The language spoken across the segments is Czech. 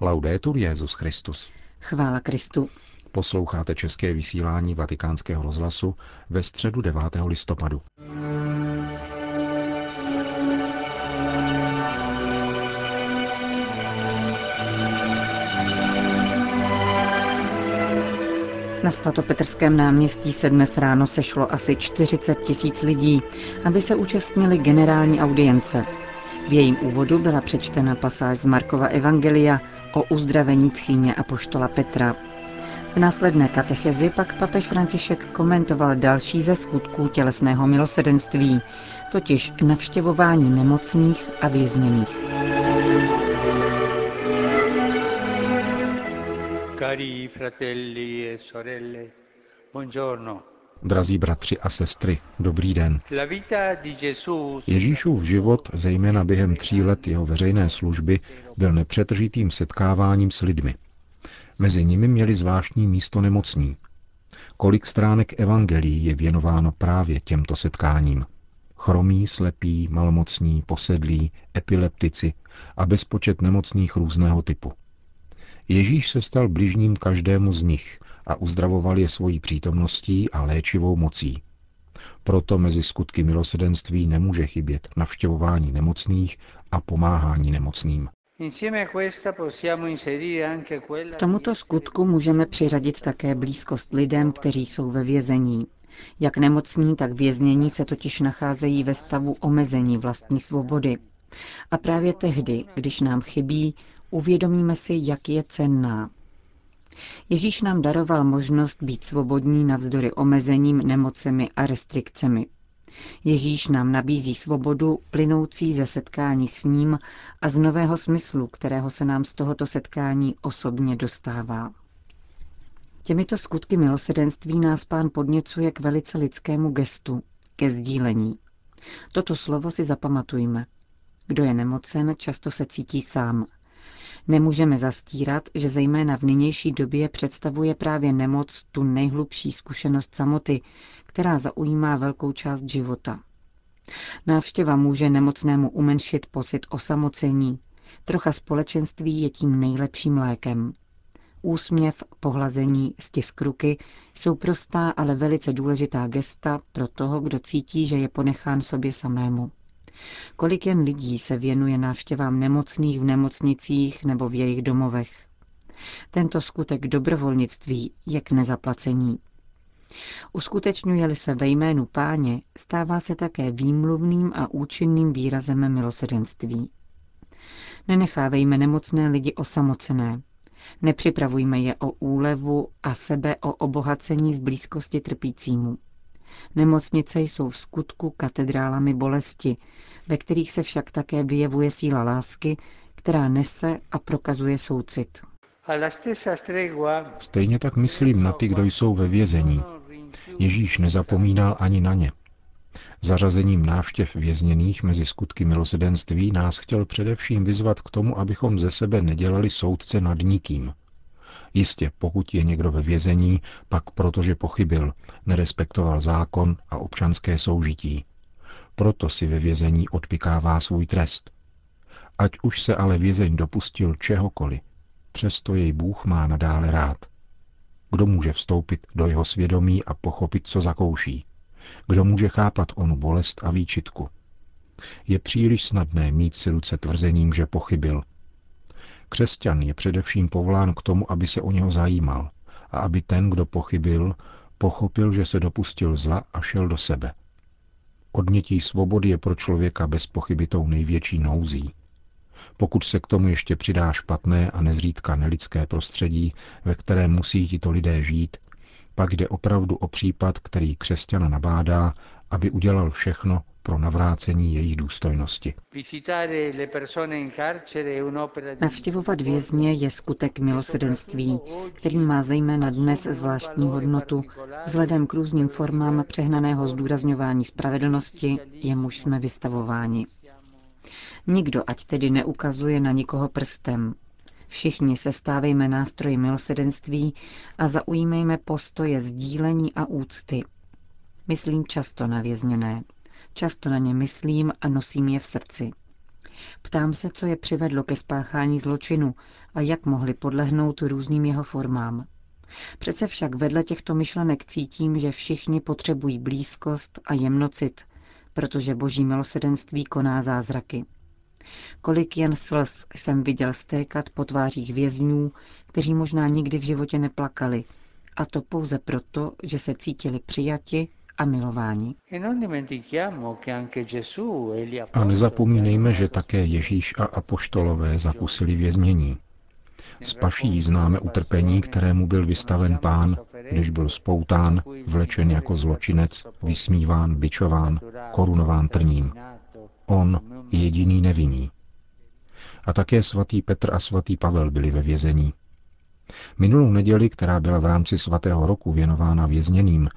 Laudetur Jezus Christus. Chvála Kristu. Posloucháte české vysílání Vatikánského rozhlasu ve středu 9. listopadu. Na svatopetrském náměstí se dnes ráno sešlo asi 40 tisíc lidí, aby se účastnili generální audience. V jejím úvodu byla přečtena pasáž z Markova Evangelia o uzdravení tchyně a poštola Petra. V následné katechezi pak papež František komentoval další ze skutků tělesného milosedenství, totiž navštěvování nemocných a vězněných. Cari fratelli e sorelle, buongiorno. Drazí bratři a sestry, dobrý den. Ježíšův život, zejména během tří let jeho veřejné služby, byl nepřetržitým setkáváním s lidmi. Mezi nimi měli zvláštní místo nemocní. Kolik stránek evangelií je věnováno právě těmto setkáním. Chromí, slepí, malomocní, posedlí, epileptici a bezpočet nemocných různého typu. Ježíš se stal bližním každému z nich a uzdravoval je svojí přítomností a léčivou mocí. Proto mezi skutky milosedenství nemůže chybět navštěvování nemocných a pomáhání nemocným. K tomuto skutku můžeme přiřadit také blízkost lidem, kteří jsou ve vězení. Jak nemocní, tak věznění se totiž nacházejí ve stavu omezení vlastní svobody. A právě tehdy, když nám chybí, uvědomíme si, jak je cenná. Ježíš nám daroval možnost být svobodní navzdory omezením, nemocemi a restrikcemi. Ježíš nám nabízí svobodu plynoucí ze setkání s ním a z nového smyslu, kterého se nám z tohoto setkání osobně dostává. Těmito skutky milosedenství nás pán podněcuje k velice lidskému gestu, ke sdílení. Toto slovo si zapamatujme. Kdo je nemocen, často se cítí sám. Nemůžeme zastírat, že zejména v nynější době představuje právě nemoc tu nejhlubší zkušenost samoty, která zaujímá velkou část života. Návštěva může nemocnému umenšit pocit osamocení. Trocha společenství je tím nejlepším lékem. Úsměv, pohlazení, stisk ruky jsou prostá, ale velice důležitá gesta pro toho, kdo cítí, že je ponechán sobě samému. Kolik jen lidí se věnuje návštěvám nemocných v nemocnicích nebo v jejich domovech. Tento skutek dobrovolnictví je k nezaplacení. Uskutečňuje-li se ve jménu páně, stává se také výmluvným a účinným výrazem milosedenství. Nenechávejme nemocné lidi osamocené. Nepřipravujme je o úlevu a sebe o obohacení z blízkosti trpícímu. Nemocnice jsou v skutku katedrálami bolesti, ve kterých se však také vyjevuje síla lásky, která nese a prokazuje soucit. Stejně tak myslím na ty, kdo jsou ve vězení. Ježíš nezapomínal ani na ně. Zařazením návštěv vězněných mezi skutky milosedenství nás chtěl především vyzvat k tomu, abychom ze sebe nedělali soudce nad nikým. Jistě, pokud je někdo ve vězení, pak protože pochybil, nerespektoval zákon a občanské soužití. Proto si ve vězení odpikává svůj trest. Ať už se ale vězeň dopustil čehokoliv, přesto jej Bůh má nadále rád. Kdo může vstoupit do jeho svědomí a pochopit, co zakouší? Kdo může chápat onu bolest a výčitku? Je příliš snadné mít si ruce tvrzením, že pochybil. Křesťan je především povolán k tomu, aby se o něho zajímal a aby ten, kdo pochybil, pochopil, že se dopustil zla a šel do sebe. Odnětí svobody je pro člověka bez pochyby tou největší nouzí. Pokud se k tomu ještě přidá špatné a nezřídka nelidské prostředí, ve kterém musí tito lidé žít, pak jde opravdu o případ, který křesťana nabádá, aby udělal všechno pro navrácení jejich důstojnosti. Navštěvovat vězně je skutek milosedenství, který má zejména dnes zvláštní hodnotu vzhledem k různým formám přehnaného zdůrazňování spravedlnosti, jemuž jsme vystavováni. Nikdo ať tedy neukazuje na nikoho prstem. Všichni se stávejme nástroji milosedenství a zaujímejme postoje sdílení a úcty. Myslím často na vězněné. Často na ně myslím a nosím je v srdci. Ptám se, co je přivedlo ke spáchání zločinu a jak mohli podlehnout různým jeho formám. Přece však vedle těchto myšlenek cítím, že všichni potřebují blízkost a jemnocit, protože boží milosedenství koná zázraky. Kolik jen slz jsem viděl stékat po tvářích vězňů, kteří možná nikdy v životě neplakali, a to pouze proto, že se cítili přijati a milováni. A nezapomínejme, že také Ježíš a apoštolové zakusili věznění. Z paší známe utrpení, kterému byl vystaven pán, když byl spoután, vlečen jako zločinec, vysmíván, bičován, korunován trním. On, jediný nevinný. A také svatý Petr a svatý Pavel byli ve vězení. Minulou neděli, která byla v rámci svatého roku věnována vězněným,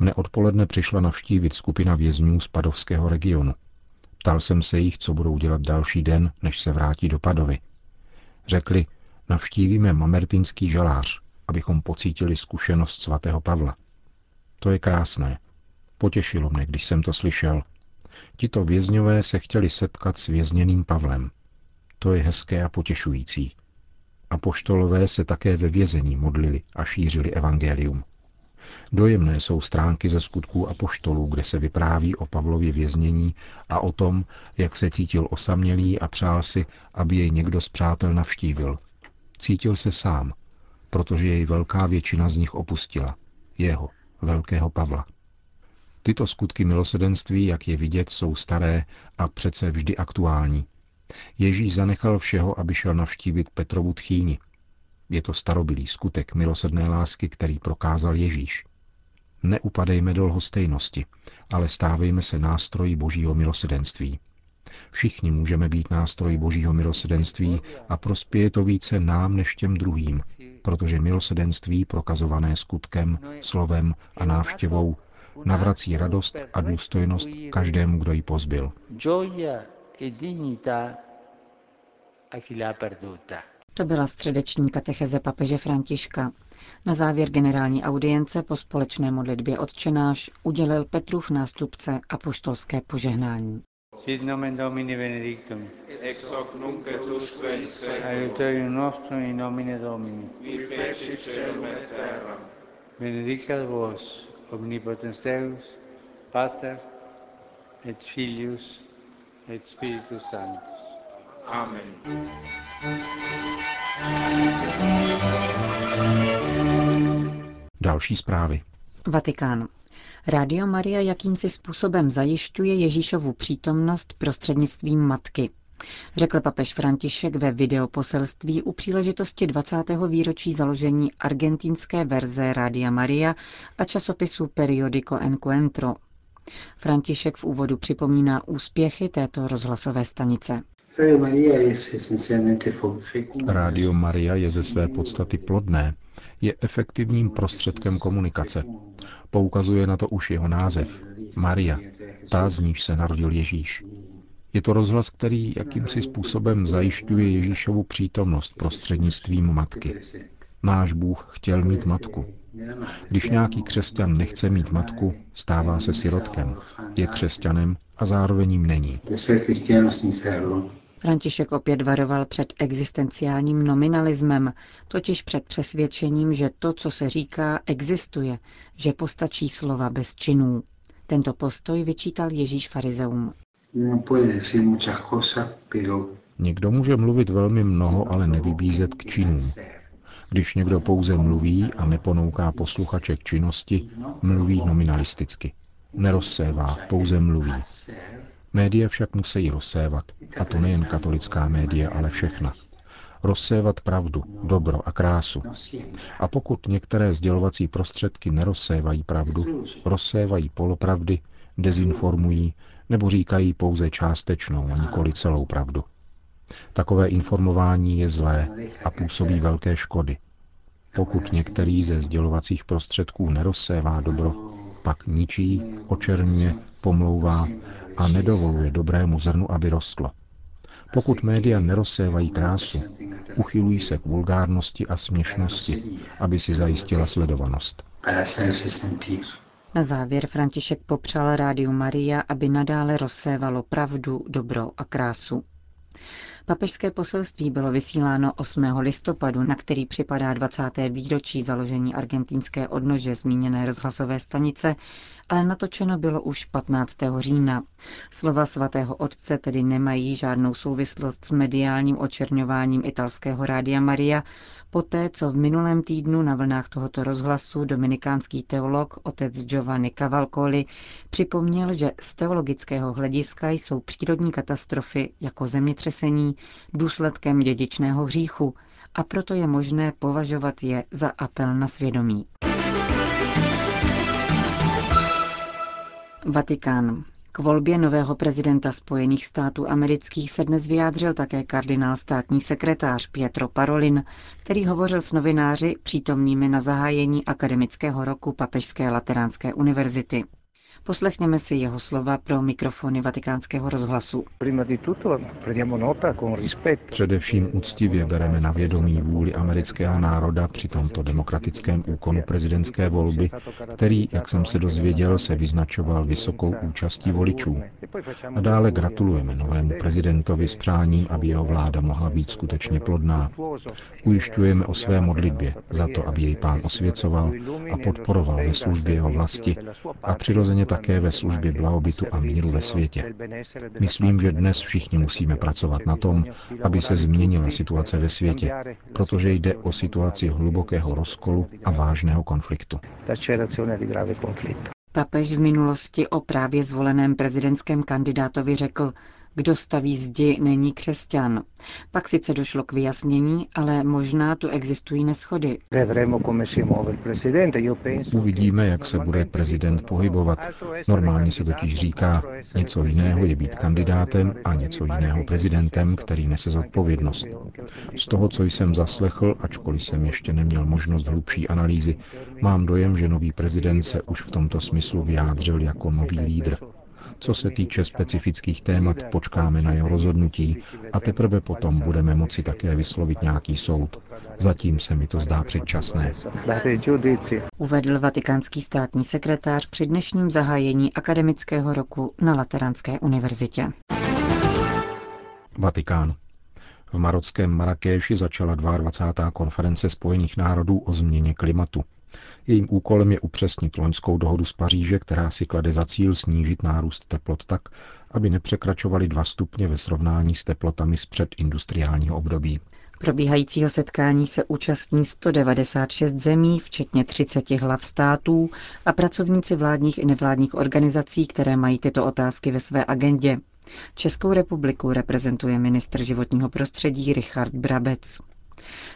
mne odpoledne přišla navštívit skupina vězňů z Padovského regionu. Ptal jsem se jich, co budou dělat další den, než se vrátí do Padovy. Řekli, navštívíme Mamertinský žalář, abychom pocítili zkušenost svatého Pavla. To je krásné. Potěšilo mne, když jsem to slyšel. Tito vězňové se chtěli setkat s vězněným Pavlem. To je hezké a potěšující. A poštolové se také ve vězení modlili a šířili evangelium. Dojemné jsou stránky ze skutků a poštolů, kde se vypráví o Pavlově věznění a o tom, jak se cítil osamělý a přál si, aby jej někdo z přátel navštívil. Cítil se sám, protože jej velká většina z nich opustila. Jeho, velkého Pavla. Tyto skutky milosedenství, jak je vidět, jsou staré a přece vždy aktuální. Ježíš zanechal všeho, aby šel navštívit Petrovu tchýni. Je to starobilý skutek milosedné lásky, který prokázal Ježíš. Neupadejme do lhostejnosti, ale stávejme se nástroji božího milosedenství. Všichni můžeme být nástroji božího milosedenství a prospěje to více nám než těm druhým, protože milosedenství prokazované skutkem, slovem a návštěvou navrací radost a důstojnost každému, kdo ji pozbyl. To byla středeční katecheze papeže Františka. Na závěr generální audience po společné modlitbě odčenáš udělil Petrův nástupce a poštolské požehnání. Sit nomen Domini benedictum. Ex hoc nunc et usque in seculum. Aiuterium nostrum in nomine Domini. Qui feci celum et terram. Benedicat vos, omnipotens Deus, Pater et Filius et Spiritus Sanctus. Amen. Další zprávy. Vatikán. Rádio Maria jakýmsi způsobem zajišťuje Ježíšovu přítomnost prostřednictvím matky. Řekl papež František ve videoposelství u příležitosti 20. výročí založení argentinské verze Rádia Maria a časopisu Periodico Encuentro. František v úvodu připomíná úspěchy této rozhlasové stanice. Rádio Maria je ze své podstaty plodné, je efektivním prostředkem komunikace. Poukazuje na to už jeho název. Maria, ta z níž se narodil Ježíš. Je to rozhlas, který jakýmsi způsobem zajišťuje Ježíšovu přítomnost prostřednictvím matky. Náš Bůh chtěl mít matku. Když nějaký křesťan nechce mít matku, stává se sirotkem. Je křesťanem a zároveň jim není. František opět varoval před existenciálním nominalismem, totiž před přesvědčením, že to, co se říká, existuje, že postačí slova bez činů. Tento postoj vyčítal Ježíš farizeum. Někdo může mluvit velmi mnoho, ale nevybízet k činům. Když někdo pouze mluví a neponouká posluchače k činnosti, mluví nominalisticky. Nerozsévá, pouze mluví. Média však musí rozsévat, a to nejen katolická média, ale všechna. Rozsévat pravdu, dobro a krásu. A pokud některé sdělovací prostředky nerozsévají pravdu, rozsévají polopravdy, dezinformují nebo říkají pouze částečnou a nikoli celou pravdu. Takové informování je zlé a působí velké škody. Pokud některý ze sdělovacích prostředků nerozsévá dobro, pak ničí, očerňuje, pomlouvá a nedovoluje dobrému zrnu, aby rostlo. Pokud média nerozsévají krásu, uchylují se k vulgárnosti a směšnosti, aby si zajistila sledovanost. Na závěr František popřál rádiu Maria, aby nadále rozsévalo pravdu, dobro a krásu. Papežské poselství bylo vysíláno 8. listopadu, na který připadá 20. výročí založení argentinské odnože zmíněné rozhlasové stanice, ale natočeno bylo už 15. října. Slova svatého otce tedy nemají žádnou souvislost s mediálním očerňováním italského rádia Maria, poté co v minulém týdnu na vlnách tohoto rozhlasu dominikánský teolog otec Giovanni Cavalcoli připomněl, že z teologického hlediska jsou přírodní katastrofy jako zemětřesení důsledkem dědičného hříchu a proto je možné považovat je za apel na svědomí. Vatikán. K volbě nového prezidenta Spojených států amerických se dnes vyjádřil také kardinál státní sekretář Pietro Parolin, který hovořil s novináři přítomnými na zahájení akademického roku Papežské lateránské univerzity. Poslechněme si jeho slova pro mikrofony vatikánského rozhlasu. Především úctivě bereme na vědomí vůli amerického národa při tomto demokratickém úkonu prezidentské volby, který, jak jsem se dozvěděl, se vyznačoval vysokou účastí voličů. A dále gratulujeme novému prezidentovi s přáním, aby jeho vláda mohla být skutečně plodná. Ujišťujeme o své modlitbě za to, aby jej pán osvěcoval a podporoval ve službě jeho vlasti a přirozeně také ve službě blahobytu a míru ve světě. Myslím, že dnes všichni musíme pracovat na tom, aby se změnila situace ve světě, protože jde o situaci hlubokého rozkolu a vážného konfliktu. Papež v minulosti o právě zvoleném prezidentském kandidátovi řekl, kdo staví zdi, není křesťan. Pak sice došlo k vyjasnění, ale možná tu existují neschody. Uvidíme, jak se bude prezident pohybovat. Normálně se totiž říká, něco jiného je být kandidátem a něco jiného prezidentem, který nese zodpovědnost. Z toho, co jsem zaslechl, ačkoliv jsem ještě neměl možnost hlubší analýzy, mám dojem, že nový prezident se už v tomto smyslu vyjádřil jako nový lídr. Co se týče specifických témat, počkáme na jeho rozhodnutí a teprve potom budeme moci také vyslovit nějaký soud. Zatím se mi to zdá předčasné. Uvedl vatikánský státní sekretář při dnešním zahájení akademického roku na Lateránské univerzitě. Vatikán. V marockém Marrakeši začala 22. konference Spojených národů o změně klimatu. Jejím úkolem je upřesnit loňskou dohodu z Paříže, která si klade za cíl snížit nárůst teplot tak, aby nepřekračovaly 2 stupně ve srovnání s teplotami z předindustriálního období. Probíhajícího setkání se účastní 196 zemí, včetně 30 hlav států a pracovníci vládních i nevládních organizací, které mají tyto otázky ve své agendě. Českou republiku reprezentuje ministr životního prostředí Richard Brabec.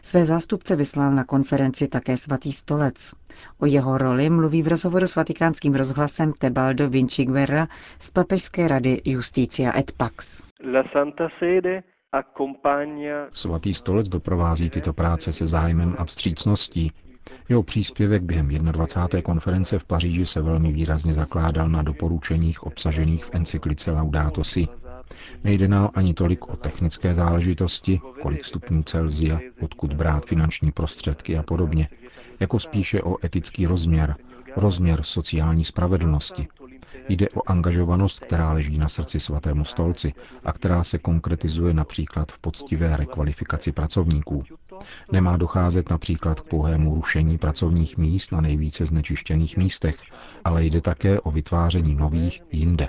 Své zástupce vyslal na konferenci také svatý stolec. O jeho roli mluví v rozhovoru s vatikánským rozhlasem Tebaldo Vinci Guerra z Papežské rady Justícia et Pax. La Santa Sede Svatý stolec doprovází tyto práce se zájmem a vstřícností. Jeho příspěvek během 21. konference v Paříži se velmi výrazně zakládal na doporučeních obsažených v encyklice Laudato Si, Nejde nám ani tolik o technické záležitosti, kolik stupňů Celzia, odkud brát finanční prostředky a podobně, jako spíše o etický rozměr, rozměr sociální spravedlnosti. Jde o angažovanost, která leží na srdci svatému stolci a která se konkretizuje například v poctivé rekvalifikaci pracovníků. Nemá docházet například k pouhému rušení pracovních míst na nejvíce znečištěných místech, ale jde také o vytváření nových jinde.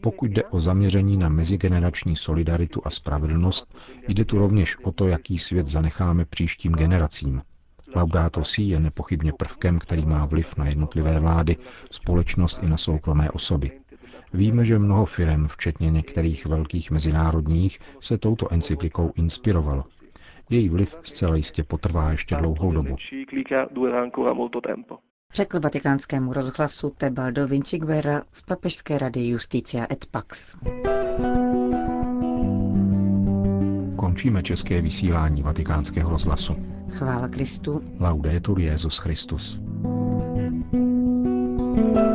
Pokud jde o zaměření na mezigenerační solidaritu a spravedlnost, jde tu rovněž o to, jaký svět zanecháme příštím generacím. Laudato Si je nepochybně prvkem, který má vliv na jednotlivé vlády, společnost i na soukromé osoby. Víme, že mnoho firm, včetně některých velkých mezinárodních, se touto encyklikou inspirovalo. Její vliv zcela jistě potrvá ještě dlouhou dobu řekl vatikánskému rozhlasu Tebaldo Vinci Guerra z Papežské rady Justícia et Pax. Končíme české vysílání vatikánského rozhlasu. Chvála Kristu. Laudetur Jezus Christus. thank you